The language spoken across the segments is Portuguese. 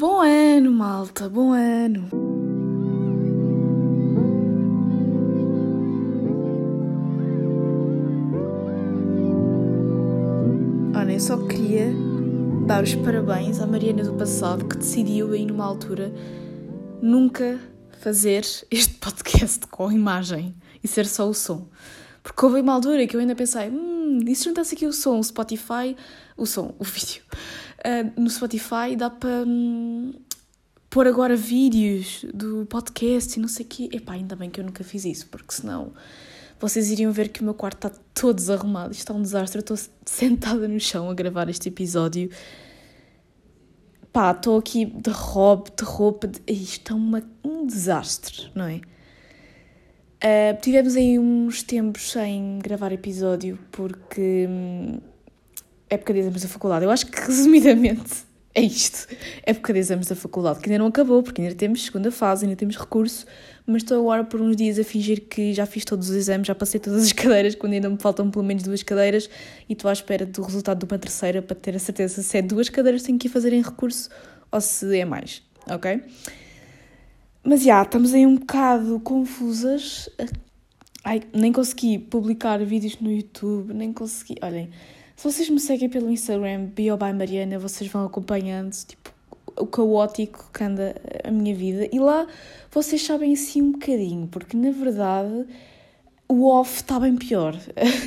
Bom ano, malta, bom ano. Olha, eu só queria dar os parabéns à Mariana do passado que decidiu aí numa altura nunca fazer este podcast com imagem e ser só o som. Porque houve uma altura que eu ainda pensei, hum, e se juntasse aqui o som, o Spotify, o som, o vídeo, uh, no Spotify dá para hum, pôr agora vídeos do podcast e não sei o quê. Epá, ainda bem que eu nunca fiz isso, porque senão vocês iriam ver que o meu quarto está todo desarrumado. Isto está um desastre. Eu estou sentada no chão a gravar este episódio. Pá, estou aqui de roupa, de roupa. De... Isto é uma, um desastre, não é? Uh, tivemos aí uns tempos sem gravar episódio porque hum, época de exames da faculdade. Eu acho que resumidamente é isto. Época de exames da faculdade, que ainda não acabou, porque ainda temos segunda fase, ainda temos recurso, mas estou agora por uns dias a fingir que já fiz todos os exames, já passei todas as cadeiras, quando ainda me faltam pelo menos duas cadeiras, e estou à espera do resultado de uma terceira para ter a certeza se é duas cadeiras tenho que fazer em recurso ou se é mais, ok? Mas já, estamos aí um bocado confusas. Ai, nem consegui publicar vídeos no YouTube, nem consegui. Olhem, se vocês me seguem pelo Instagram, Bio by Mariana, vocês vão acompanhando tipo, o caótico que anda a minha vida. E lá vocês sabem assim um bocadinho, porque na verdade o off está bem pior.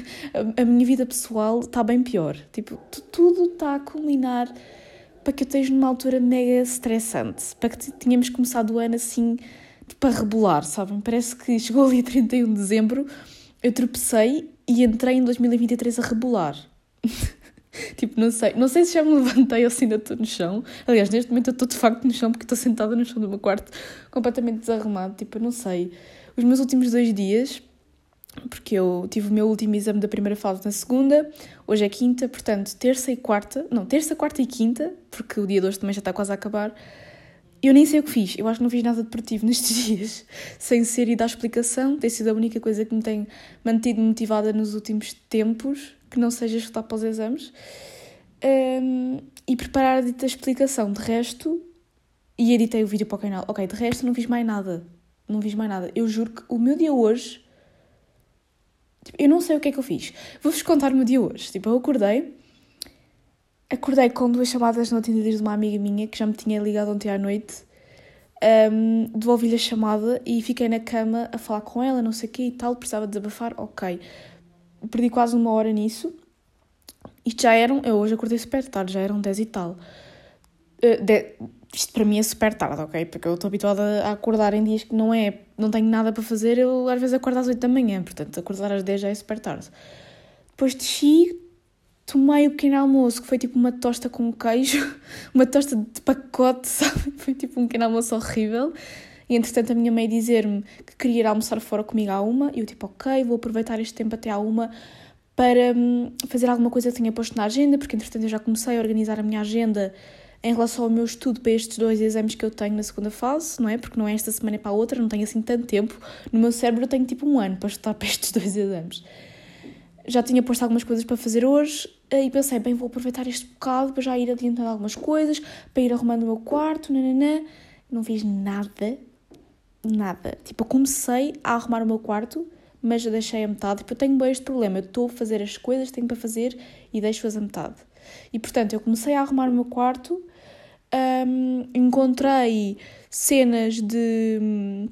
a minha vida pessoal está bem pior. Tipo, tudo está a culminar para que eu esteja numa altura mega estressante, para que tínhamos começado o ano assim, tipo, a rebolar, sabem? Parece que chegou ali a 31 de dezembro, eu tropecei e entrei em 2023 a rebolar. tipo, não sei, não sei se já me levantei ou se ainda estou no chão. Aliás, neste momento eu estou de facto no chão porque estou sentada no chão do meu quarto, completamente desarrumado. Tipo, eu não sei. Os meus últimos dois dias porque eu tive o meu último exame da primeira fase na segunda, hoje é quinta, portanto, terça e quarta, não, terça, quarta e quinta, porque o dia de hoje também já está quase a acabar. Eu nem sei o que fiz, eu acho que não fiz nada deportivo nestes dias, sem ser e dar explicação, tem sido a única coisa que me tem mantido motivada nos últimos tempos, que não seja estudar para os exames, um, e preparar a dita explicação. De resto, e editei o vídeo para o canal. Ok, de resto não fiz mais nada, não fiz mais nada. Eu juro que o meu dia hoje Tipo, eu não sei o que é que eu fiz. Vou-vos contar o meu dia hoje. Tipo, eu acordei, acordei com duas chamadas não atendidas de uma amiga minha que já me tinha ligado ontem à noite. Um, Devolvi-lhe a chamada e fiquei na cama a falar com ela, não sei o quê e tal, precisava desabafar, ok. Perdi quase uma hora nisso. Isto já eram, eu hoje acordei super tarde, já eram 10 e tal. Uh, de, isto para mim é super tarde, ok? Porque eu estou habituada a acordar em dias que não é, não tenho nada para fazer, eu às vezes acordo às 8 da manhã, portanto acordar às 10 já é super tarde. Depois desci, tomei o pequeno almoço, que foi tipo uma tosta com queijo, uma tosta de pacote, sabe? Foi tipo um pequeno almoço horrível. E entretanto a minha mãe dizer-me que queria ir almoçar fora comigo à uma, e eu tipo, ok, vou aproveitar este tempo até à uma para hum, fazer alguma coisa que tinha posto na agenda, porque entretanto eu já comecei a organizar a minha agenda em relação ao meu estudo para estes dois exames que eu tenho na segunda fase, não é? Porque não é esta semana para a outra, não tenho assim tanto tempo. No meu cérebro eu tenho tipo um ano para estudar para estes dois exames. Já tinha posto algumas coisas para fazer hoje e pensei, bem, vou aproveitar este bocado para já ir adiantando algumas coisas, para ir arrumando o meu quarto, nananã. Não fiz nada, nada. Tipo, eu comecei a arrumar o meu quarto, mas deixei a metade. Tipo, eu tenho bem este problema, eu estou a fazer as coisas que tenho para fazer e deixo-as a metade. E portanto, eu comecei a arrumar o meu quarto um, encontrei cenas de. Hum,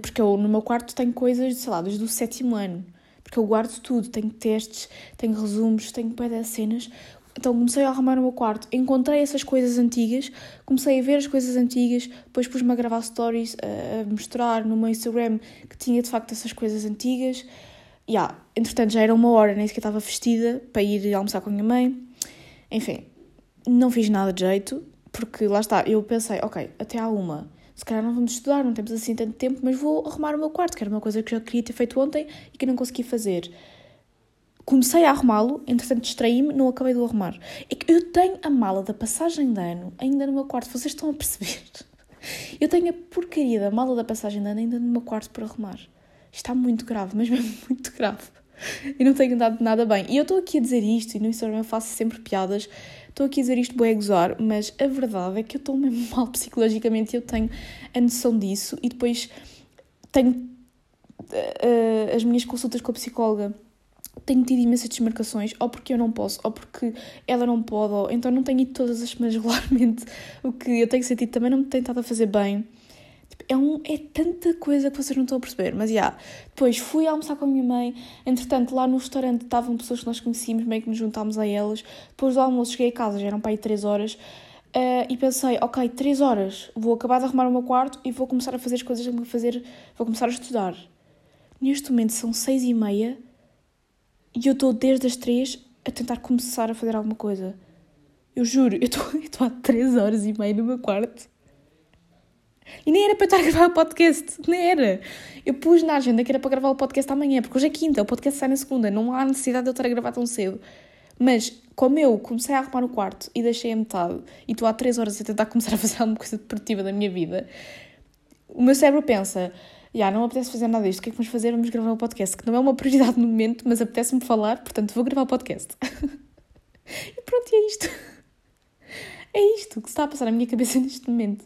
porque eu no meu quarto tenho coisas, sei lá, desde o sétimo ano. Porque eu guardo tudo, tenho testes, tenho resumos, tenho pé de cenas. Então comecei a arrumar o meu quarto, encontrei essas coisas antigas, comecei a ver as coisas antigas, depois pus-me a gravar stories, a mostrar no meu Instagram que tinha de facto essas coisas antigas. Yeah, entretanto já era uma hora, nem sequer estava vestida para ir almoçar com a minha mãe. Enfim, não fiz nada de jeito, porque lá está, eu pensei, ok, até há uma, se calhar não vamos estudar, não temos assim tanto tempo, mas vou arrumar o meu quarto, que era uma coisa que já queria ter feito ontem e que não consegui fazer. Comecei a arrumá-lo, entretanto distraí-me, não acabei de o arrumar. É que eu tenho a mala da passagem de ano ainda no meu quarto, vocês estão a perceber? Eu tenho a porcaria da mala da passagem de ano ainda no meu quarto para arrumar. Está muito grave, mas mesmo muito grave. E não tenho andado nada bem. E eu estou aqui a dizer isto, e no Instagram eu faço sempre piadas estou aqui a dizer isto bem gozar, mas a verdade é que eu estou mesmo mal psicologicamente e eu tenho a noção disso e depois tenho uh, as minhas consultas com a psicóloga tenho tido imensas desmarcações, ou porque eu não posso, ou porque ela não pode, ou então não tenho ido todas as semanas regularmente, o que eu tenho sentido também não me tem estado a fazer bem. Tipo, é, um, é tanta coisa que vocês não estão a perceber, mas já. Yeah. Depois fui almoçar com a minha mãe, entretanto lá no restaurante estavam pessoas que nós conhecíamos, meio que nos juntámos a elas. Depois do almoço cheguei a casa, já eram para aí 3 horas, uh, e pensei, ok, 3 horas, vou acabar de arrumar o meu quarto e vou começar a fazer as coisas que tenho fazer, vou começar a estudar. Neste momento são 6 e meia e eu estou desde as três a tentar começar a fazer alguma coisa. Eu juro, eu estou há três horas e meia no meu quarto. E nem era para estar a gravar o podcast, nem era. Eu pus na agenda que era para gravar o podcast amanhã, porque hoje é quinta, o podcast sai na segunda, não há necessidade de eu estar a gravar tão cedo. Mas, como eu comecei a arrumar o quarto e deixei a metade, e estou há três horas a tentar começar a fazer alguma coisa deportiva da minha vida, o meu cérebro pensa: já, não apetece fazer nada disto, o que é que vamos fazer? Vamos gravar o podcast, que não é uma prioridade no momento, mas apetece-me falar, portanto vou gravar o podcast. e pronto, e é isto. É isto que está a passar na minha cabeça neste momento.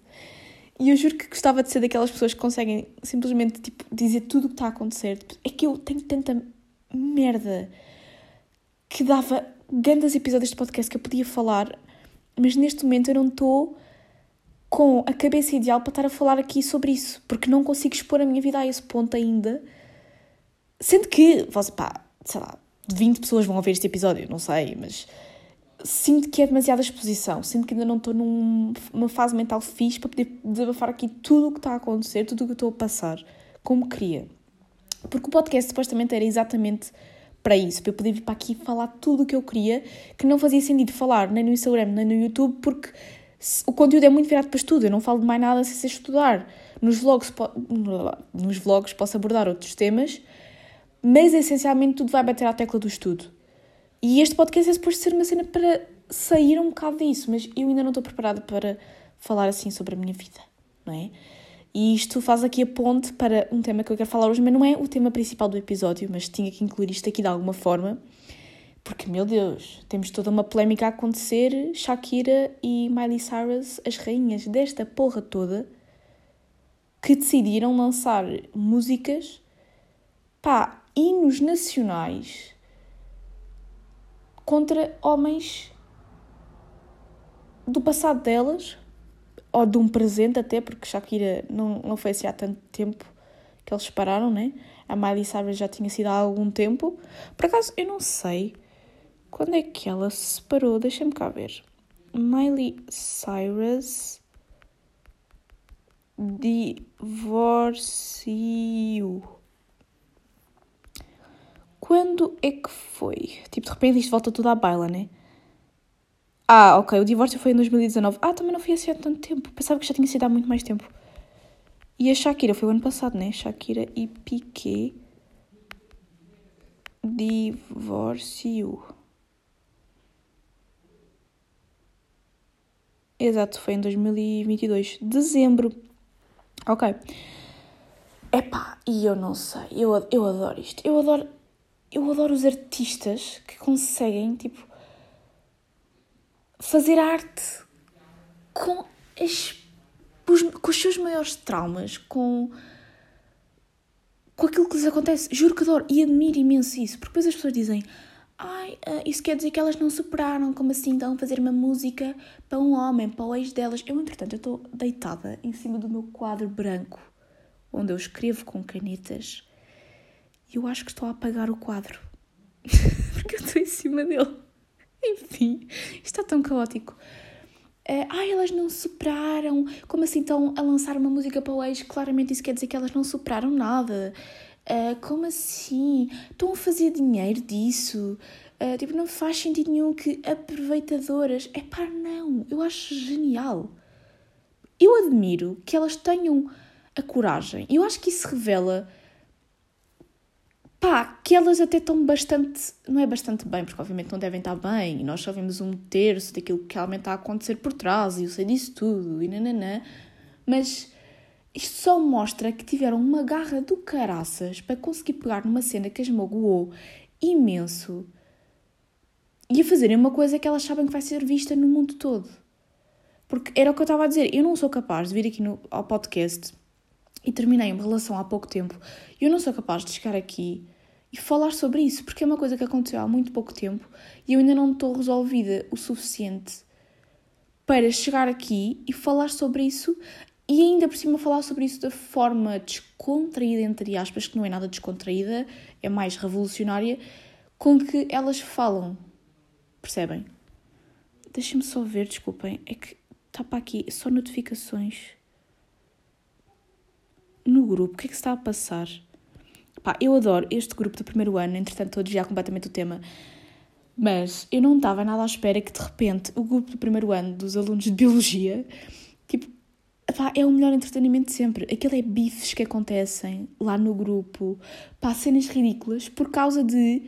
E eu juro que gostava de ser daquelas pessoas que conseguem simplesmente tipo, dizer tudo o que está a acontecer. É que eu tenho tanta merda que dava grandes episódios de podcast que eu podia falar, mas neste momento eu não estou com a cabeça ideal para estar a falar aqui sobre isso, porque não consigo expor a minha vida a esse ponto ainda. Sendo que, pá, sei lá, 20 pessoas vão ouvir este episódio, não sei, mas sinto que é demasiada exposição, sinto que ainda não estou numa fase mental fixe para poder desabafar aqui tudo o que está a acontecer, tudo o que estou a passar, como queria. Porque o podcast supostamente era exatamente para isso, para eu poder vir para aqui falar tudo o que eu queria, que não fazia sentido falar nem no Instagram nem no YouTube, porque o conteúdo é muito virado para estudo, eu não falo de mais nada sem ser estudar. Nos vlogs, nos vlogs posso abordar outros temas, mas essencialmente tudo vai bater à tecla do estudo. E este podcast é suposto ser uma cena para sair um bocado disso, mas eu ainda não estou preparada para falar assim sobre a minha vida, não é? E isto faz aqui a ponte para um tema que eu quero falar hoje, mas não é o tema principal do episódio, mas tinha que incluir isto aqui de alguma forma porque, meu Deus, temos toda uma polémica a acontecer. Shakira e Miley Cyrus, as rainhas desta porra toda, que decidiram lançar músicas, pá, hinos nacionais contra homens do passado delas, ou de um presente até, porque Shakira não, não foi assim há tanto tempo que eles pararam, né? A Miley Cyrus já tinha sido há algum tempo. Por acaso, eu não sei quando é que ela se separou? Deixa-me cá ver. Miley Cyrus divorciou. Quando é que foi? Tipo, de repente isto volta tudo à baila, né? Ah, ok, o divórcio foi em 2019. Ah, também não foi assim há tanto tempo. Pensava que já tinha sido há muito mais tempo. E a Shakira foi o ano passado, né? Shakira e Piquet divorciou. Exato, foi em 2022, dezembro. Ok. Epá, e eu não sei, eu, eu adoro isto. Eu adoro, eu adoro os artistas que conseguem, tipo, fazer arte com, as, com os seus maiores traumas, com, com aquilo que lhes acontece. Juro que adoro e admiro imenso isso, porque depois as pessoas dizem Ai, uh, isso quer dizer que elas não superaram, como assim estão a fazer uma música para um homem, para o ex delas. Eu, entretanto, eu estou deitada em cima do meu quadro branco, onde eu escrevo com canetas, e eu acho que estou a apagar o quadro, porque eu estou em cima dele. Enfim, isto está tão caótico. Uh, ai, elas não superaram, como assim estão a lançar uma música para o ex? Claramente isso quer dizer que elas não superaram nada. Uh, como assim? Estão a fazer dinheiro disso? Uh, tipo, não faz sentido nenhum que aproveitadoras. É pá, não. Eu acho genial. Eu admiro que elas tenham a coragem. Eu acho que isso revela. Pá, que elas até estão bastante. Não é bastante bem, porque obviamente não devem estar bem. E nós só vimos um terço daquilo que realmente está a acontecer por trás. E eu sei disso tudo. E nananã. Mas isto só mostra que tiveram uma garra do caraças para conseguir pegar numa cena que as magoou imenso e a fazerem uma coisa que elas sabem que vai ser vista no mundo todo. Porque era o que eu estava a dizer, eu não sou capaz de vir aqui no, ao podcast e terminei uma relação há pouco tempo, eu não sou capaz de chegar aqui e falar sobre isso, porque é uma coisa que aconteceu há muito pouco tempo e eu ainda não estou resolvida o suficiente para chegar aqui e falar sobre isso e ainda por cima falar sobre isso de forma descontraída, entre aspas, que não é nada descontraída, é mais revolucionária, com que elas falam. Percebem? Deixem-me só ver, desculpem, é que está para aqui só notificações no grupo. O que é que se está a passar? Pá, eu adoro este grupo do primeiro ano, entretanto estou a desviar completamente o tema, mas eu não estava nada à espera que de repente o grupo do primeiro ano dos alunos de Biologia, pá, é o melhor entretenimento de sempre. Aquilo é bifes que acontecem lá no grupo, pá, cenas ridículas, por causa de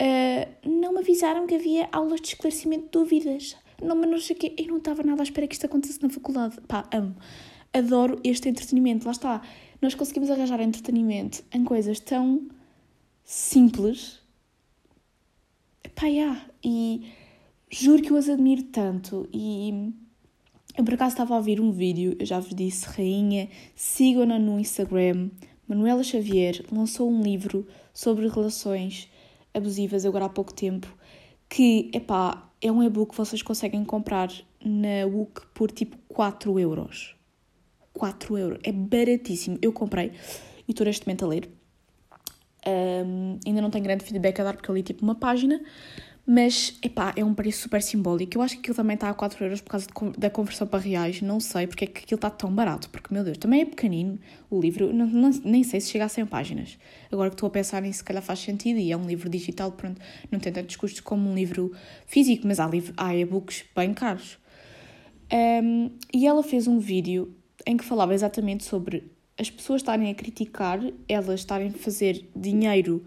uh, não me avisaram que havia aulas de esclarecimento de dúvidas. Não, mas não sei o quê. Eu não estava nada à espera que isto acontecesse na faculdade. Pá, amo. Adoro este entretenimento. Lá está nós conseguimos arranjar entretenimento em coisas tão simples. Pá, yeah. e juro que eu as admiro tanto. E eu por acaso estava a ouvir um vídeo, eu já vos disse, rainha, sigam-na no Instagram. Manuela Xavier lançou um livro sobre relações abusivas agora há pouco tempo, que, epá, é um e-book que vocês conseguem comprar na WUC por tipo 4 euros. 4 euros. É baratíssimo. Eu comprei e estou neste momento a ler. Um, ainda não tenho grande feedback a dar porque eu li tipo uma página, mas epá, é um preço super simbólico. Eu acho que aquilo também está a 4 euros por causa de, da conversão para reais. Não sei porque é que aquilo está tão barato, porque meu Deus, também é pequenino o livro, não, não, nem sei se chega a 100 páginas. Agora que estou a pensar nisso, se calhar faz sentido e é um livro digital, pronto, não tem tantos custos como um livro físico, mas há, livro, há e-books bem caros. Um, e ela fez um vídeo em que falava exatamente sobre as pessoas estarem a criticar, elas estarem a fazer dinheiro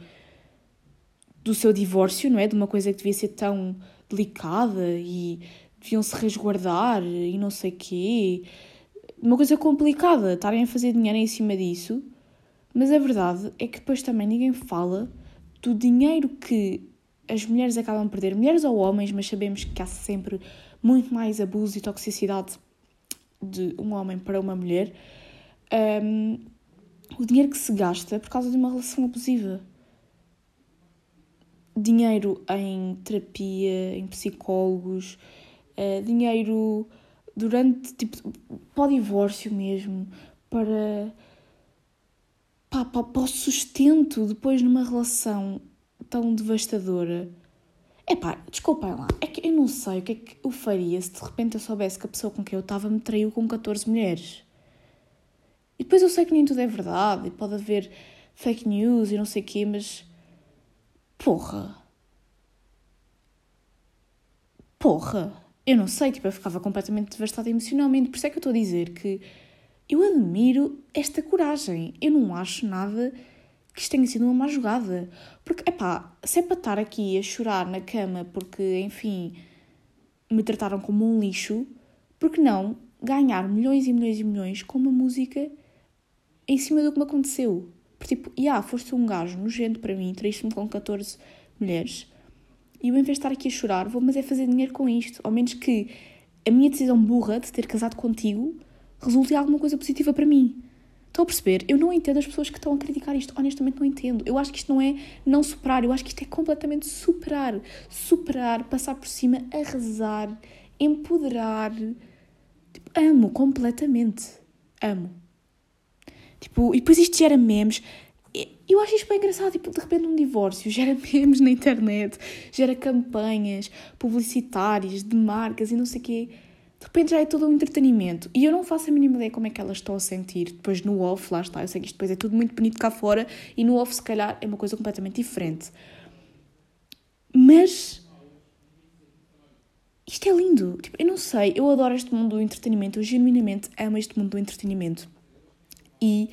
do seu divórcio, não é? De uma coisa que devia ser tão delicada e deviam se resguardar e não sei quê. Uma coisa complicada, estarem a fazer dinheiro em cima disso. Mas a verdade é que depois também ninguém fala do dinheiro que as mulheres acabam a perder, mulheres ou homens, mas sabemos que há sempre muito mais abuso e toxicidade de um homem para uma mulher, um, o dinheiro que se gasta por causa de uma relação abusiva. Dinheiro em terapia, em psicólogos, uh, dinheiro durante, tipo, para o divórcio mesmo, para, para, para o sustento depois numa relação tão devastadora. É pá, desculpem lá, é que eu não sei o que é que eu faria se de repente eu soubesse que a pessoa com quem eu estava me traiu com 14 mulheres. E depois eu sei que nem tudo é verdade e pode haver fake news e não sei o quê, mas. Porra! Porra! Eu não sei, tipo, eu ficava completamente devastada emocionalmente. Por isso é que eu estou a dizer que eu admiro esta coragem. Eu não acho nada que isto tenha sido uma má jogada. Porque, epá, se é para estar aqui a chorar na cama porque, enfim, me trataram como um lixo, por que não ganhar milhões e milhões e milhões com uma música em cima do que me aconteceu? Porque, tipo, ah, yeah, foste um gajo nojento para mim, traíste-me com 14 mulheres, e eu, em vez de estar aqui a chorar, vou, mas é fazer dinheiro com isto. Ao menos que a minha decisão burra de ter casado contigo resulte em alguma coisa positiva para mim. Estão a perceber? Eu não entendo as pessoas que estão a criticar isto. Honestamente, não entendo. Eu acho que isto não é não superar. Eu acho que isto é completamente superar. Superar, passar por cima, arrasar, empoderar. Tipo, amo completamente. Amo. Tipo, e depois isto gera memes. Eu acho isto bem engraçado. Tipo, de repente, um divórcio gera memes na internet, gera campanhas publicitárias de marcas e não sei o quê de repente já é todo um entretenimento. E eu não faço a mínima ideia como é que elas estão a sentir. Depois no off, lá está, eu sei que isto depois é tudo muito bonito cá fora e no off, se calhar, é uma coisa completamente diferente. Mas. Isto é lindo. Tipo, eu não sei, eu adoro este mundo do entretenimento, eu genuinamente amo este mundo do entretenimento. E.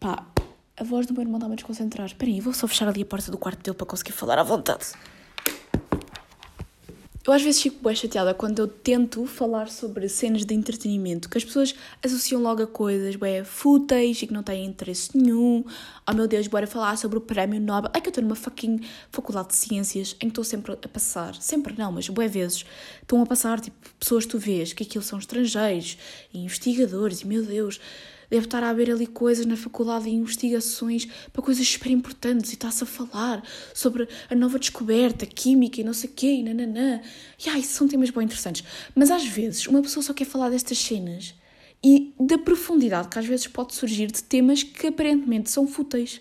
pá, a voz do meu irmão está-me a desconcentrar. Espera aí, vou só fechar ali a porta do quarto dele para conseguir falar à vontade. Eu às vezes fico bem chateada quando eu tento falar sobre cenas de entretenimento, que as pessoas associam logo a coisas bem fúteis e que não têm interesse nenhum. Oh meu Deus, bora falar sobre o prémio Nobel. É que eu estou numa fucking faculdade de ciências em que estou sempre a passar, sempre não, mas boas vezes, estão a passar, tipo, pessoas que tu vês que aquilo são estrangeiros, investigadores, e meu Deus deve estar a haver ali coisas na faculdade investigações para coisas super importantes e está-se a falar sobre a nova descoberta, química e não sei o quê, e nananã. E ai, são temas bem interessantes. Mas às vezes uma pessoa só quer falar destas cenas e da profundidade que às vezes pode surgir de temas que aparentemente são fúteis.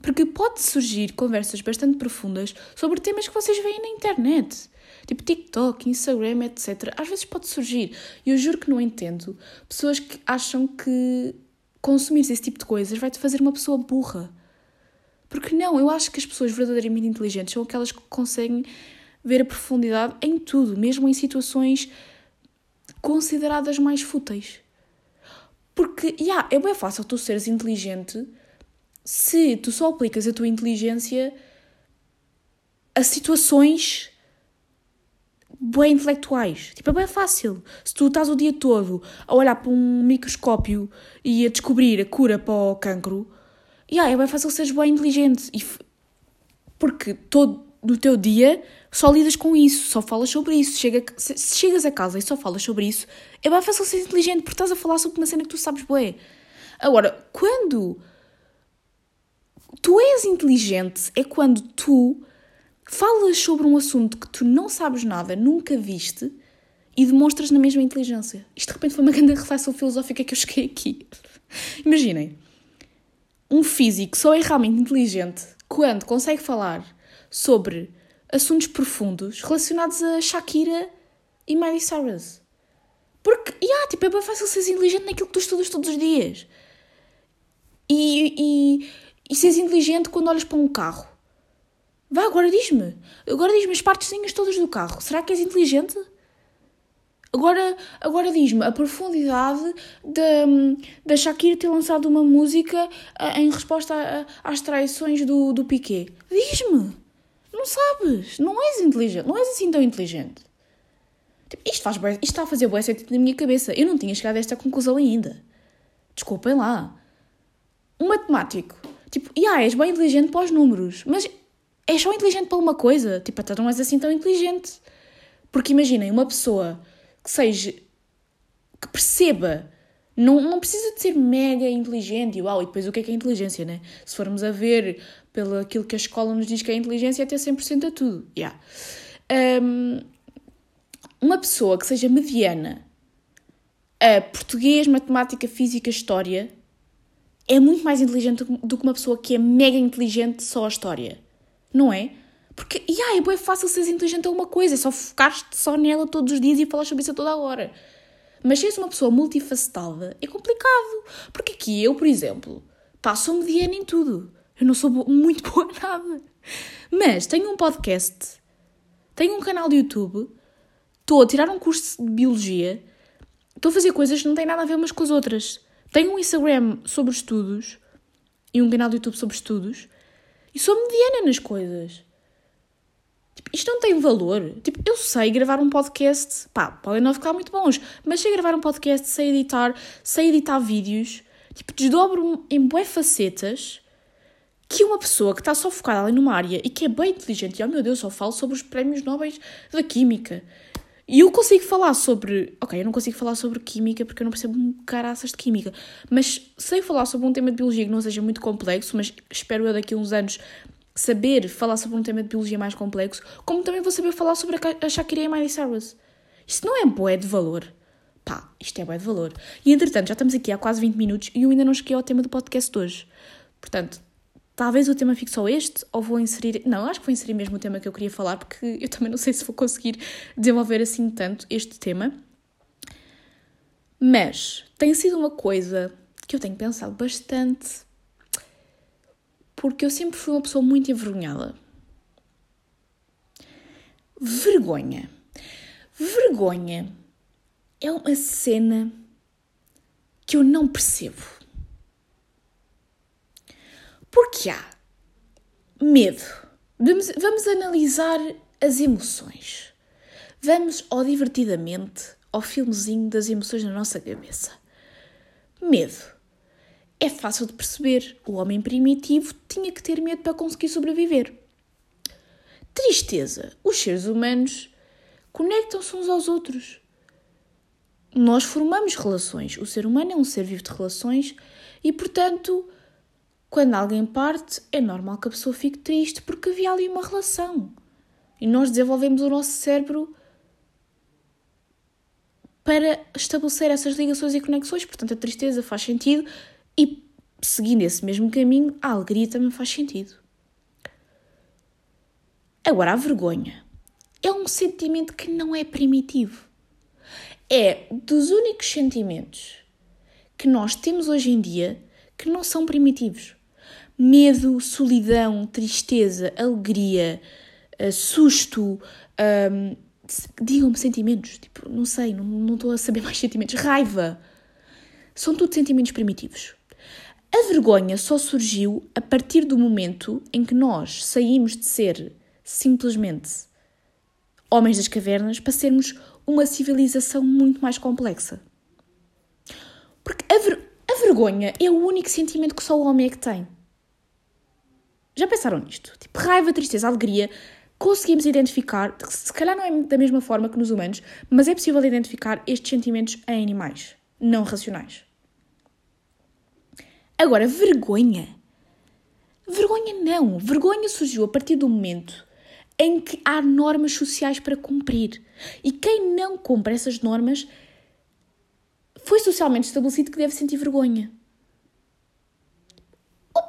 Porque pode surgir conversas bastante profundas sobre temas que vocês veem na internet. Tipo TikTok, Instagram, etc. Às vezes pode surgir. E eu juro que não entendo pessoas que acham que consumir esse tipo de coisas vai-te fazer uma pessoa burra. Porque não, eu acho que as pessoas verdadeiramente inteligentes são aquelas que conseguem ver a profundidade em tudo, mesmo em situações consideradas mais fúteis. Porque, yeah, é bem fácil tu seres inteligente se tu só aplicas a tua inteligência a situações bem intelectuais. Tipo, é bem fácil. Se tu estás o dia todo a olhar para um microscópio e a descobrir a cura para o cancro, yeah, é bem fácil seres bem inteligente. E porque todo o teu dia só lidas com isso, só falas sobre isso. Chega, se, se chegas a casa e só falas sobre isso, é bem fácil ser inteligente porque estás a falar sobre uma cena que tu sabes bem. Agora, quando tu és inteligente, é quando tu falas sobre um assunto que tu não sabes nada, nunca viste, e demonstras na mesma inteligência. Isto de repente foi uma grande reflexão filosófica que eu cheguei aqui. Imaginem, um físico só é realmente inteligente quando consegue falar sobre assuntos profundos relacionados a Shakira e Miley Cyrus. Porque, yeah, tipo, é bem fácil ser inteligente naquilo que tu estudas todos os dias. E, e, e seres inteligente quando olhas para um carro. Vá, agora diz-me. Agora diz-me as partezinhas todas do carro. Será que és inteligente? Agora, agora diz-me a profundidade da, da Shakira ter lançado uma música uh, em resposta a, às traições do, do Piquet. Diz-me. Não sabes. Não és inteligente. Não és assim tão inteligente. Tipo, isto, faz, isto está a fazer boa sentido na minha cabeça. Eu não tinha chegado a esta conclusão ainda. Desculpem lá. Um matemático. Tipo, yeah, és bem inteligente para os números. Mas és só inteligente para uma coisa. Tipo, até não és assim tão inteligente. Porque imaginem, uma pessoa que seja. que perceba. Não, não precisa de ser mega inteligente e uau, e depois o que é que é inteligência, né? Se formos a ver pelo aquilo que a escola nos diz que é inteligência, é ter 100% a tudo. Yeah. Um, uma pessoa que seja mediana a português, matemática, física, história é muito mais inteligente do que uma pessoa que é mega inteligente só a história não é? Porque, yeah, é bem fácil seres inteligente a uma coisa, é só focar-te só nela todos os dias e falar sobre isso a toda a hora. Mas seres uma pessoa multifacetada é complicado. Porque aqui eu, por exemplo, passo sou mediana em tudo. Eu não sou muito boa a nada. Mas tenho um podcast, tenho um canal de YouTube, estou a tirar um curso de biologia, estou a fazer coisas que não têm nada a ver umas com as outras. Tenho um Instagram sobre estudos e um canal de YouTube sobre estudos. E sou mediana nas coisas. Tipo, isto não tem valor. Tipo, eu sei gravar um podcast, pá, podem não ficar muito bons, mas sei gravar um podcast, sei editar, sei editar vídeos, tipo, desdobro em bué facetas que uma pessoa que está só focada ali numa área e que é bem inteligente, e oh meu Deus, só falo sobre os prémios nobres da Química. E eu consigo falar sobre. Ok, eu não consigo falar sobre química porque eu não percebo um caraças de química. Mas sei falar sobre um tema de biologia que não seja muito complexo, mas espero eu daqui a uns anos saber falar sobre um tema de biologia mais complexo, como também vou saber falar sobre a Shakira e a Miley Cyrus. Isto não é bué de valor. Pá, isto é bué de valor. E entretanto, já estamos aqui há quase 20 minutos e eu ainda não cheguei ao tema do podcast de hoje. Portanto, Talvez o tema fique só este, ou vou inserir. Não, acho que vou inserir mesmo o tema que eu queria falar, porque eu também não sei se vou conseguir desenvolver assim tanto este tema. Mas tem sido uma coisa que eu tenho pensado bastante, porque eu sempre fui uma pessoa muito envergonhada. Vergonha. Vergonha é uma cena que eu não percebo. Porque há medo. Vamos, vamos analisar as emoções. Vamos ao divertidamente, ao filmezinho das emoções na nossa cabeça. Medo. É fácil de perceber. O homem primitivo tinha que ter medo para conseguir sobreviver. Tristeza. Os seres humanos conectam-se uns aos outros. Nós formamos relações. O ser humano é um ser vivo de relações e, portanto, quando alguém parte, é normal que a pessoa fique triste porque havia ali uma relação. E nós desenvolvemos o nosso cérebro para estabelecer essas ligações e conexões. Portanto, a tristeza faz sentido e, seguindo esse mesmo caminho, a alegria também faz sentido. Agora, a vergonha é um sentimento que não é primitivo. É dos únicos sentimentos que nós temos hoje em dia que não são primitivos. Medo, solidão, tristeza, alegria, eh, susto, digam-me sentimentos, tipo, não sei, não, não estou a saber mais sentimentos. Raiva. São tudo sentimentos primitivos. A vergonha só surgiu a partir do momento em que nós saímos de ser simplesmente homens das cavernas para sermos uma civilização muito mais complexa. Porque a, ver a vergonha é o único sentimento que só o homem é que tem. Já pensaram nisto? Tipo, raiva, tristeza, alegria conseguimos identificar, se calhar não é da mesma forma que nos humanos, mas é possível identificar estes sentimentos em animais não racionais. Agora, vergonha. Vergonha não. Vergonha surgiu a partir do momento em que há normas sociais para cumprir. E quem não cumpre essas normas foi socialmente estabelecido que deve sentir vergonha.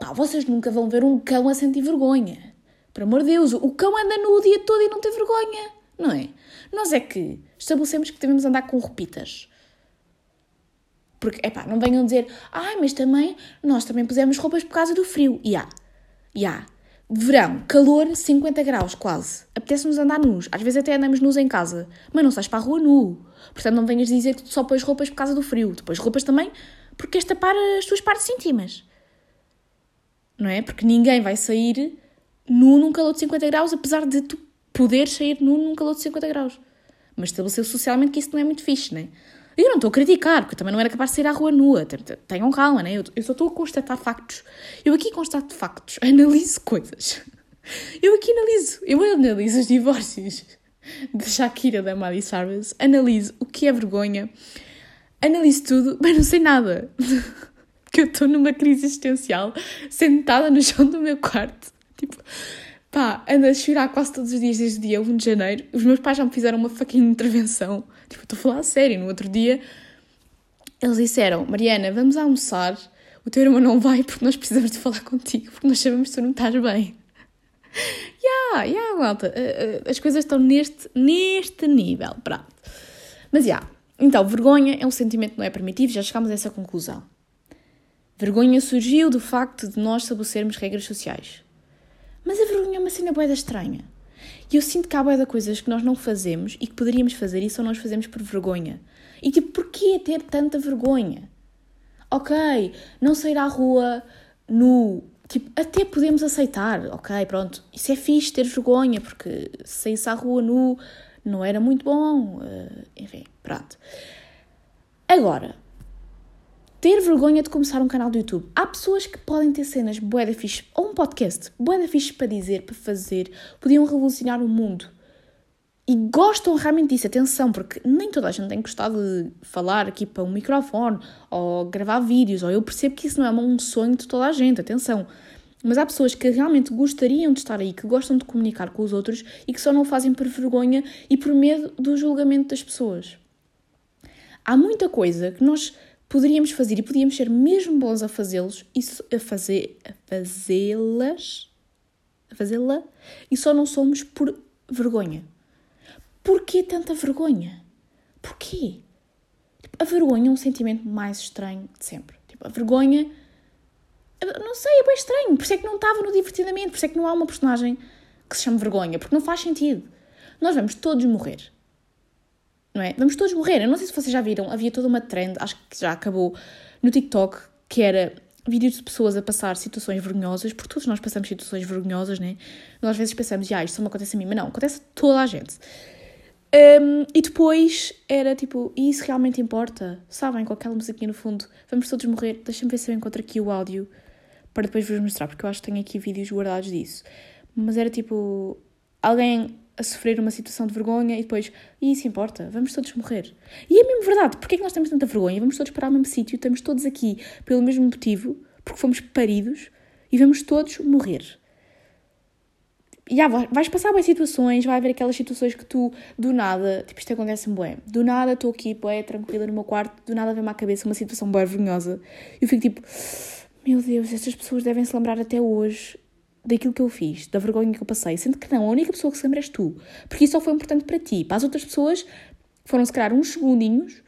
Opa, vocês nunca vão ver um cão a sentir vergonha. Por amor de Deus, o cão anda nu o dia todo e não tem vergonha, não é? Nós é que estabelecemos que devemos andar com roupitas. Porque, epá, não venham dizer, ai, mas também, nós também pusemos roupas por causa do frio. E há, e há. Verão, calor, 50 graus quase. Apetece-nos andar nus. Às vezes até andamos nus em casa. Mas não sais para a rua nu. Portanto, não venhas dizer que tu só pões roupas por causa do frio. Tu pões roupas também porque queres tapar as tuas partes íntimas. Não é? Porque ninguém vai sair nu num calor de 50 graus, apesar de tu poderes sair nu num calor de 50 graus. Mas estabeleceu socialmente que isso não é muito fixe, né? Eu não estou a criticar, porque eu também não era capaz de sair à rua nua. Tenham calma, né? Eu, só estou a constatar factos. Eu aqui constato factos, analiso coisas. Eu aqui analiso. Eu analiso os divórcios de Shakira da Miley Cyrus, analiso o que é vergonha, analiso tudo, mas não sei nada. Porque eu estou numa crise existencial, sentada no chão do meu quarto Tipo, pá, ando a chorar quase todos os dias desde o dia 1 de janeiro. Os meus pais já me fizeram uma fucking intervenção. Tipo, estou a falar a sério. No outro dia, eles disseram: Mariana, vamos almoçar. O teu irmão não vai porque nós precisamos de falar contigo, porque nós sabemos que tu não estás bem. Ya, yeah, malta. Uh, uh, as coisas estão neste, neste nível. Pronto. Mas, já. Yeah. Então, vergonha é um sentimento que não é permitido, já chegámos a essa conclusão. Vergonha surgiu do facto de nós estabelecermos regras sociais. Mas a vergonha é uma cena boeda estranha. E eu sinto que há boeda coisas que nós não fazemos e que poderíamos fazer e só nós fazemos por vergonha. E tipo, porquê ter tanta vergonha? Ok, não sair à rua nu. Tipo, até podemos aceitar. Ok, pronto. Isso é fixe ter vergonha, porque se saísse à rua nu não era muito bom. Uh, enfim, pronto. Agora, ter vergonha de começar um canal do YouTube. Há pessoas que podem ter cenas bué da fixe, ou um podcast, bué da fixe para dizer, para fazer, podiam revolucionar o mundo. E gostam realmente disso, atenção, porque nem toda a gente tem gostado de falar aqui para um microfone, ou gravar vídeos, ou eu percebo que isso não é um sonho de toda a gente, atenção. Mas há pessoas que realmente gostariam de estar aí, que gostam de comunicar com os outros e que só não o fazem por vergonha e por medo do julgamento das pessoas. Há muita coisa que nós poderíamos fazer e podíamos ser mesmo bons a fazê-los a fazer a fazê-las a fazê-la e só não somos por vergonha. Porquê tanta vergonha? Porquê? Tipo, a vergonha é um sentimento mais estranho de sempre. Tipo, a vergonha não sei, é bem estranho. Por isso é que não estava no divertidamente, por isso é que não há uma personagem que se chama vergonha, porque não faz sentido. Nós vamos todos morrer não é? Vamos todos morrer. Eu não sei se vocês já viram, havia toda uma trend, acho que já acabou, no TikTok, que era vídeos de pessoas a passar situações vergonhosas, porque todos nós passamos situações vergonhosas, né? Nós às vezes pensamos, ah, isto só me acontece a mim, mas não, acontece a toda a gente. Um, e depois era tipo, e isso realmente importa? Sabem, com aquela musiquinha no fundo, vamos todos morrer. Deixa-me ver se eu encontro aqui o áudio para depois vos mostrar, porque eu acho que tenho aqui vídeos guardados disso. Mas era tipo, alguém a sofrer uma situação de vergonha e depois, e isso importa, vamos todos morrer. E é mesmo verdade, porque é que nós temos tanta vergonha? Vamos todos parar no mesmo sítio, estamos todos aqui pelo mesmo motivo, porque fomos paridos e vamos todos morrer. E ah, vais passar bem situações, vai haver aquelas situações que tu, do nada, tipo, isto acontece-me bem, do nada estou aqui, bué, tranquila no meu quarto, do nada vem-me à cabeça uma situação bem vergonhosa. E eu fico tipo, meu Deus, estas pessoas devem se lembrar até hoje daquilo que eu fiz, da vergonha que eu passei, sendo que não, a única pessoa que se lembra és tu, porque isso só foi importante para ti. Para as outras pessoas, foram se calhar uns segundinhos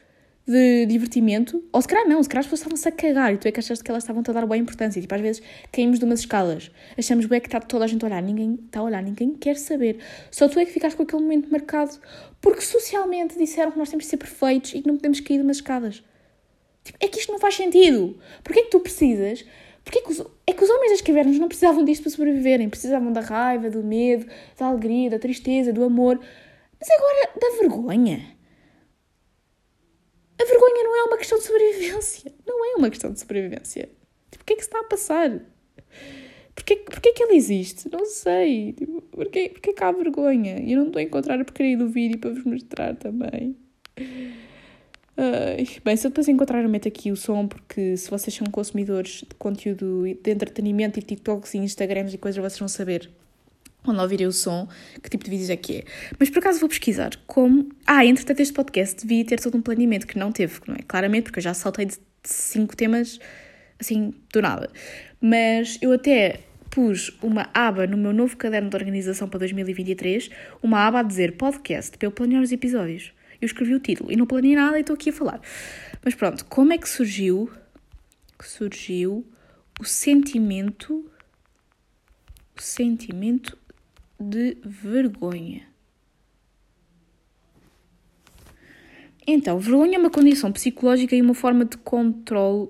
de divertimento, ou se calhar não, se calhar as pessoas estavam-se a cagar e tu é que achaste que elas estavam a dar boa importância. Tipo, às vezes caímos de umas escalas, achamos bem que está toda a gente a olhar, ninguém está a olhar, ninguém quer saber. Só tu é que ficaste com aquele momento marcado, porque socialmente disseram que nós temos de ser perfeitos e que não podemos cair de umas escadas. Tipo, é que isto não faz sentido. Porquê é que tu precisas? Porquê é que os, é que os homens das cavernas não precisavam disto para sobreviverem? Precisavam da raiva, do medo, da alegria, da tristeza, do amor. Mas agora, da vergonha. A vergonha não é uma questão de sobrevivência. Não é uma questão de sobrevivência. Tipo, o que é que se está a passar? Porquê, porquê que ela existe? Não sei. Tipo, porquê, porquê que há vergonha? E eu não estou a encontrar a porcaria do vídeo para vos mostrar também. Bem, se eu depois encontrar, eu meto aqui o som, porque se vocês são consumidores de conteúdo de entretenimento e TikToks e Instagrams e coisas, vocês vão saber quando ouvirem o som, que tipo de vídeos é que é. Mas por acaso vou pesquisar como. Ah, entretanto, este podcast devia ter todo um planeamento, que não teve, não é? Claramente, porque eu já saltei de cinco temas assim, do nada. Mas eu até pus uma aba no meu novo caderno de organização para 2023, uma aba a dizer podcast, para eu planear os episódios. Eu escrevi o título e não planeei nada e estou aqui a falar. Mas pronto, como é que surgiu, surgiu o sentimento, o sentimento de vergonha. Então, vergonha é uma condição psicológica e uma forma de controle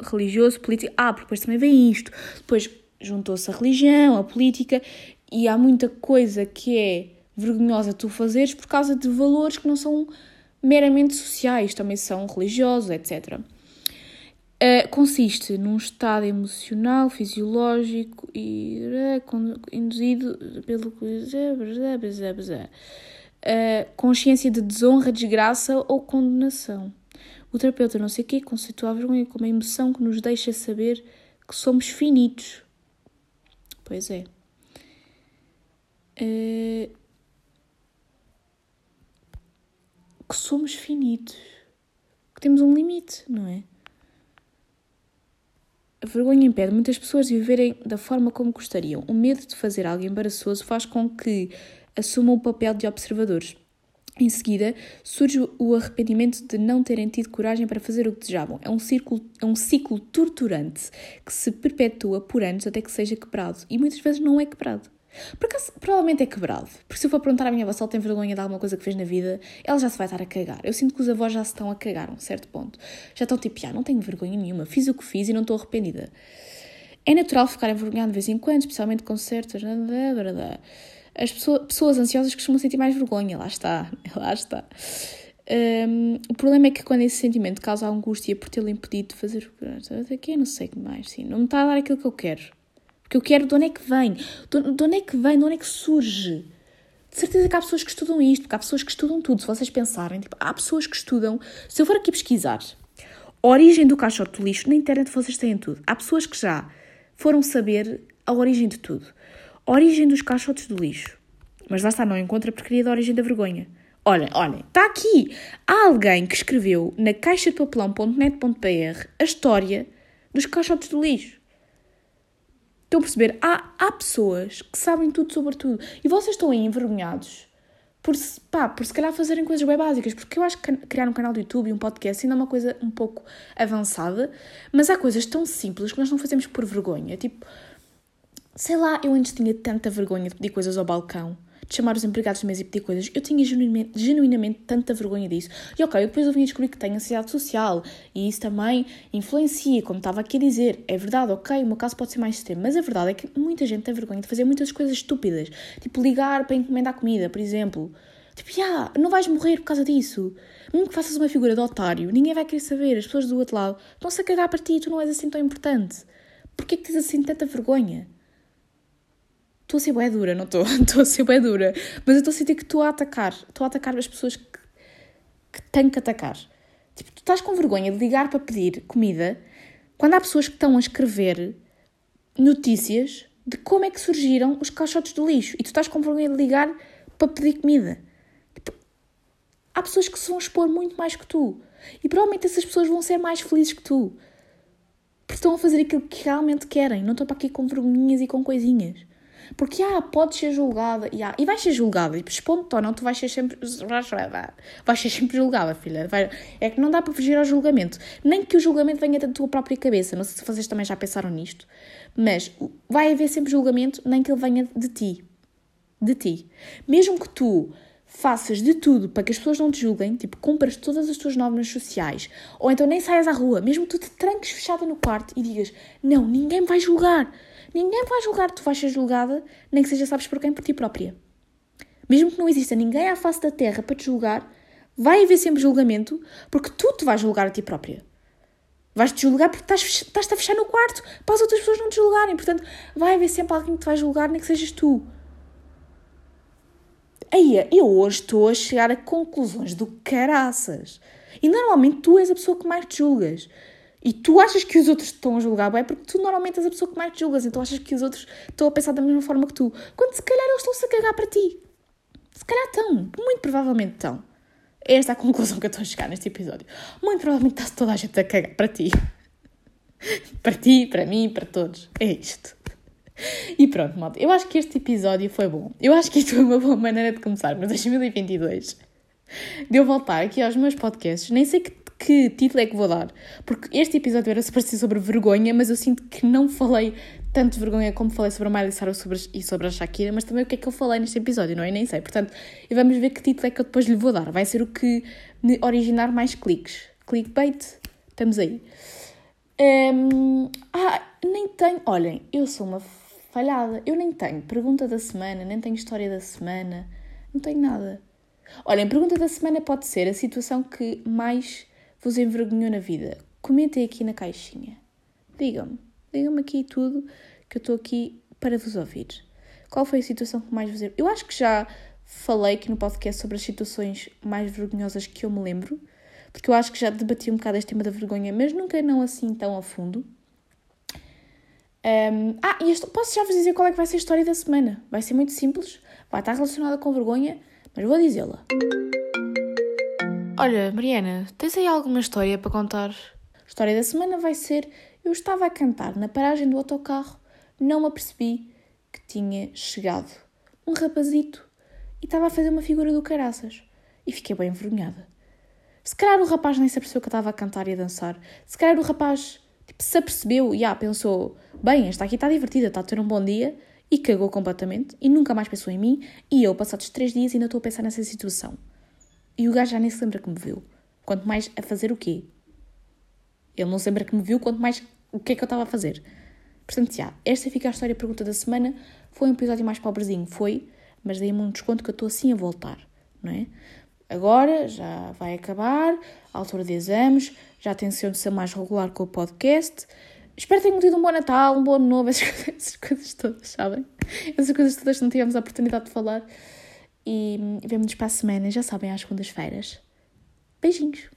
religioso, político. Ah, porque depois também vem isto. Depois juntou-se a religião, a política, e há muita coisa que é vergonhosa tu fazeres por causa de valores que não são meramente sociais, também são religiosos, etc. Uh, consiste num estado emocional, fisiológico e uh, induzido pelo uh, consciência de desonra, desgraça ou condenação. O terapeuta não sei o quê conceitua a vergonha como a emoção que nos deixa saber que somos finitos. Pois é. Uh, que somos finitos. Que temos um limite, não é? A vergonha impede muitas pessoas de viverem da forma como gostariam. O medo de fazer algo embaraçoso faz com que assumam o papel de observadores. Em seguida, surge o arrependimento de não terem tido coragem para fazer o que desejavam. É um, círculo, é um ciclo torturante que se perpetua por anos até que seja quebrado. E muitas vezes não é quebrado. Por acaso, provavelmente é quebrado. Porque se eu for perguntar à minha avó se ela tem vergonha de alguma coisa que fez na vida, ela já se vai estar a cagar. Eu sinto que os avós já se estão a cagar a um certo ponto. Já estão tipo, ah, não tenho vergonha nenhuma, fiz o que fiz e não estou arrependida. É natural ficar envergonhado de vez em quando, especialmente com certas. As pessoas, ansiosas costumam sentir mais vergonha, lá está, lá está. Um, o problema é que quando esse sentimento causa angústia por tê-lo impedido de fazer o que não sei o que mais, sim, não me está a dar aquilo que eu quero. Porque eu quero de onde é que vem, de onde é que vem, de onde é que surge. De certeza que há pessoas que estudam isto, porque há pessoas que estudam tudo. Se vocês pensarem, tipo, há pessoas que estudam. Se eu for aqui pesquisar a origem do caixote do lixo, na internet vocês têm tudo. Há pessoas que já foram saber a origem de tudo. A origem dos caixotes do lixo. Mas lá está, não encontra porque queria da origem da vergonha. Olhem, olhem, está aqui. Há alguém que escreveu na caixa de papelão.net.br a história dos caixotes do lixo. Estão a perceber? Há, há pessoas que sabem tudo sobre tudo. E vocês estão aí envergonhados por, pá, por se calhar fazerem coisas bem básicas. Porque eu acho que criar um canal do YouTube e um podcast ainda é uma coisa um pouco avançada. Mas há coisas tão simples que nós não fazemos por vergonha. Tipo, sei lá, eu antes tinha tanta vergonha de pedir coisas ao balcão de chamar os empregados de mesa e pedir coisas, eu tinha genuinamente, genuinamente tanta vergonha disso. E ok, depois eu vim descobrir que tenho ansiedade social e isso também influencia, como estava aqui a dizer. É verdade, ok, o meu caso pode ser mais extremo, mas a verdade é que muita gente tem vergonha de fazer muitas coisas estúpidas, tipo ligar para encomendar comida, por exemplo. Tipo, yeah, não vais morrer por causa disso. Mesmo que faças uma figura de otário, ninguém vai querer saber. As pessoas do outro lado estão-se a cagar para ti e tu não és assim tão importante. Porquê que tens assim tanta vergonha? Estou a ser bem dura, não estou? Estou a ser bem dura. Mas eu estou a sentir que estou a atacar. Estou a atacar as pessoas que, que tenho que atacar. Tipo, tu estás com vergonha de ligar para pedir comida quando há pessoas que estão a escrever notícias de como é que surgiram os caixotes do lixo e tu estás com vergonha de ligar para pedir comida. Tipo, há pessoas que se vão expor muito mais que tu e provavelmente essas pessoas vão ser mais felizes que tu porque estão a fazer aquilo que realmente querem, não estão para aqui com vergonhinhas e com coisinhas. Porque, ah, podes ser julgada, e, ah, e vais ser julgada, e responde-te ou não, tu vais ser sempre. Vais ser sempre julgada, filha. Vai, é que não dá para fugir ao julgamento. Nem que o julgamento venha da tua própria cabeça. Não sei se vocês também já pensaram nisto, mas vai haver sempre julgamento, nem que ele venha de ti. De ti. Mesmo que tu faças de tudo para que as pessoas não te julguem, tipo, compras todas as tuas normas sociais, ou então nem saias à rua, mesmo que tu te tranques fechada no quarto e digas: Não, ninguém me vai julgar, ninguém vai julgar, tu vais ser julgada, nem que seja, sabes por quem? Por ti própria. Mesmo que não exista ninguém à face da terra para te julgar, vai haver sempre julgamento, porque tu te vais julgar a ti própria. Vais-te julgar porque estás, estás a fechar no quarto para as outras pessoas não te julgarem. Portanto, vai haver sempre alguém que te vai julgar, nem que sejas tu. Aí, eu hoje estou a chegar a conclusões do caraças. E normalmente tu és a pessoa que mais te julgas. E tu achas que os outros te estão a julgar bem porque tu normalmente és a pessoa que mais te julgas. Então achas que os outros estão a pensar da mesma forma que tu. Quando se calhar eles estão-se a cagar para ti. Se calhar estão. Muito provavelmente estão. Esta é a conclusão que eu estou a chegar neste episódio. Muito provavelmente está toda a gente a cagar para ti. para ti, para mim, para todos. É isto. E pronto, malta. Eu acho que este episódio foi bom. Eu acho que isto foi uma boa maneira de começar no 2022. De eu voltar aqui aos meus podcasts. Nem sei que, que título é que vou dar. Porque este episódio era para ser sobre vergonha, mas eu sinto que não falei tanto de vergonha como falei sobre a Miley Cyrus e sobre a Shakira, mas também o que é que eu falei neste episódio, não é? Nem sei. Portanto, vamos ver que título é que eu depois lhe vou dar. Vai ser o que me originar mais cliques. Clickbait, estamos aí. Um, ah, nem tenho. Olhem, eu sou uma falhada. Eu nem tenho pergunta da semana, nem tenho história da semana, não tenho nada. Olhem, pergunta da semana pode ser a situação que mais vos envergonhou na vida. Comentem aqui na caixinha. Digam-me, digam-me aqui tudo que eu estou aqui para vos ouvir. Qual foi a situação que mais vos. Eu acho que já falei aqui no podcast sobre as situações mais vergonhosas que eu me lembro, porque eu acho que já debati um bocado este tema da vergonha, mas nunca não assim tão a fundo. Um, ah, e este, posso já vos dizer qual é que vai ser a história da semana. Vai ser muito simples, vai estar relacionada com vergonha, mas vou dizê-la. Olha, Mariana, tens aí alguma história para contar? A história da semana vai ser: eu estava a cantar na paragem do autocarro, não me apercebi que tinha chegado um rapazito e estava a fazer uma figura do caraças. E fiquei bem envergonhada. Se calhar o rapaz nem se apercebeu que eu estava a cantar e a dançar. Se calhar o rapaz tipo, se apercebeu e ah, pensou: bem, esta aqui está divertida, está a ter um bom dia, e cagou completamente e nunca mais pensou em mim. E eu, passados três dias, ainda estou a pensar nessa situação. E o gajo já nem se lembra que me viu. Quanto mais a fazer o quê? Ele não se lembra que me viu, quanto mais o que é que eu estava a fazer. Portanto, já, esta fica a história pergunta da semana. Foi um episódio mais pobrezinho, foi, mas dei-me um desconto que eu estou assim a voltar, não é? Agora já vai acabar, altura de exames, já tenciono ser mais regular com o podcast. Espero que tenham tido um bom Natal, um bom ano novo, essas, essas coisas todas, sabem? Essas coisas todas que não tivemos a oportunidade de falar. E vemo-nos para a semana, já sabem, às segundas-feiras. Beijinhos!